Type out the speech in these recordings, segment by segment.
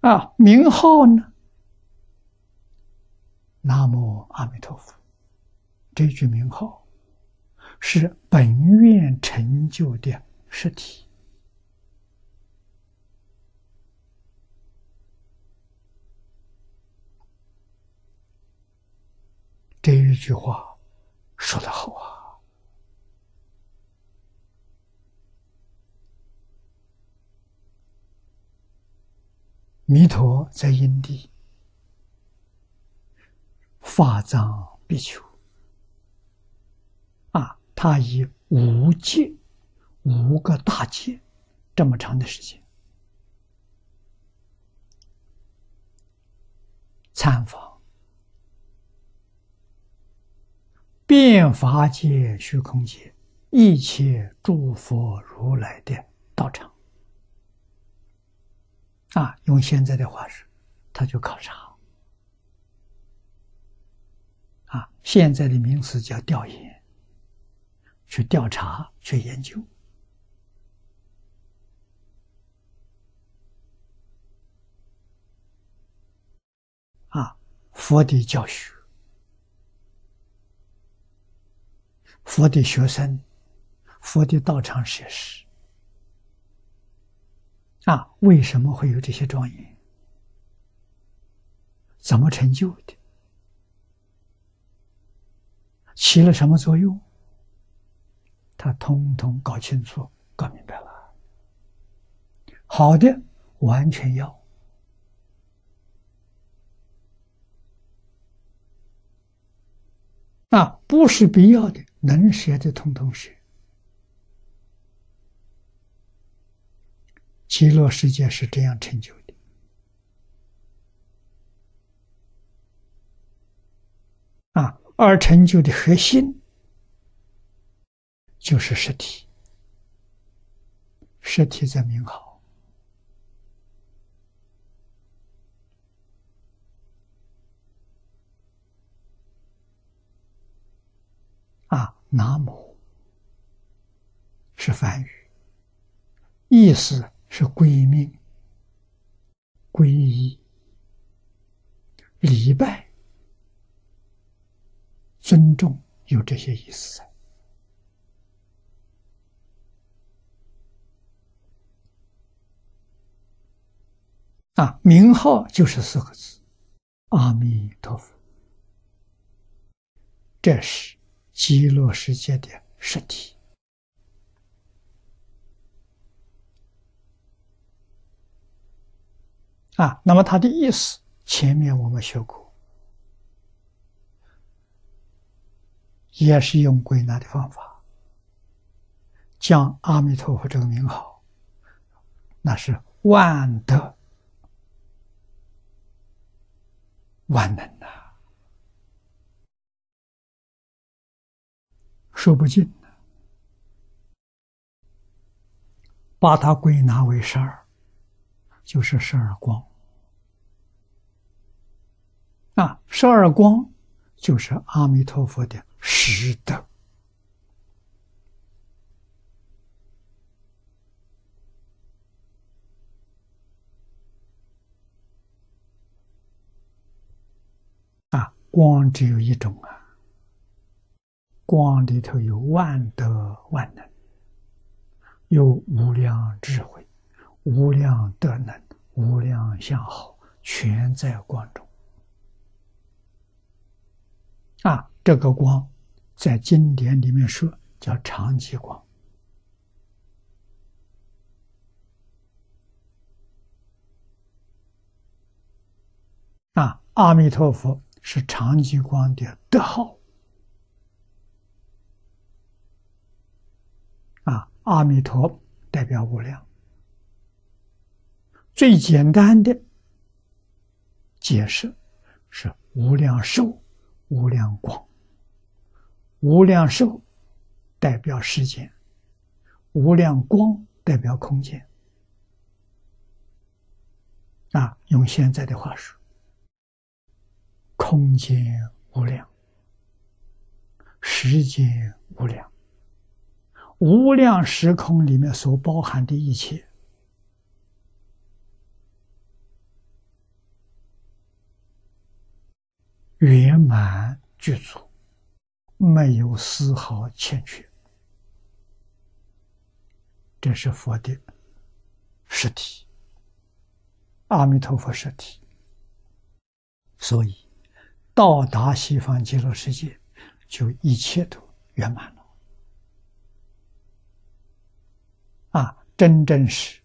啊，名号呢？南无阿弥陀佛，这句名号是本愿成就的实体。这一句话说的好弥陀在因地。法藏比丘啊，他以五戒、五个大戒这么长的时间参访变法界、虚空界一切诸佛如来的道场啊，用现在的话是，他就考察。啊，现在的名词叫调研，去调查、去研究。啊，佛的教学，佛的学生，佛的道场设施，啊，为什么会有这些庄严？怎么成就的？起了什么作用？他通通搞清楚、搞明白了。好的，完全要；那不是必要的，能学的通通学。极乐世界是这样成就的。啊。而成就的核心就是实体，实体在名号啊，南无是梵语，意思是归命、皈依、礼拜。尊重有这些意思啊，名号就是四个字：阿弥陀佛。这是极乐世界的实体啊。那么它的意思，前面我们学过。也是用归纳的方法，将阿弥陀佛这个名号，那是万德万能呐，说不尽的，把它归纳为十二，就是十二光啊，十二光就是阿弥陀佛的。实德啊，光只有一种啊，光里头有万德万能，有无量智慧、无量德能、无量相好，全在光中啊。这个光，在经典里面说叫长极光。啊，阿弥陀佛是长极光的德号。啊，阿弥陀代表无量。最简单的解释是无量寿、无量光。无量寿代表时间，无量光代表空间。啊，用现在的话说，空间无量，时间无量，无量时空里面所包含的一切，圆满具足，没有丝毫欠缺。这是佛的实体，阿弥陀佛实体。所以，到达西方极乐世界，就一切都圆满了。啊，真正是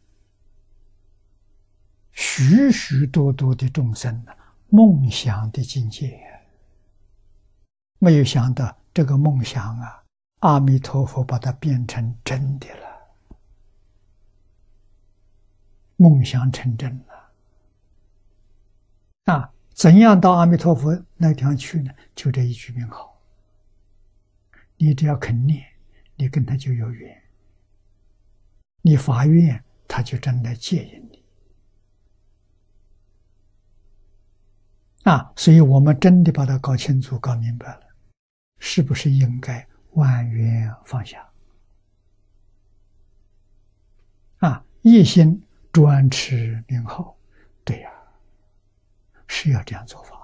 许许多多的众生呢，梦想的境界，没有想到这个梦想啊，阿弥陀佛把它变成真的了，梦想成真了，啊。怎样到阿弥陀佛那地方去呢？就这一句名号，你只要肯念，你跟他就有缘。你发愿，他就真的接引啊，所以我们真的把它搞清楚、搞明白了，是不是应该万缘放下？啊，一心专持名号，对呀。是要这样做法。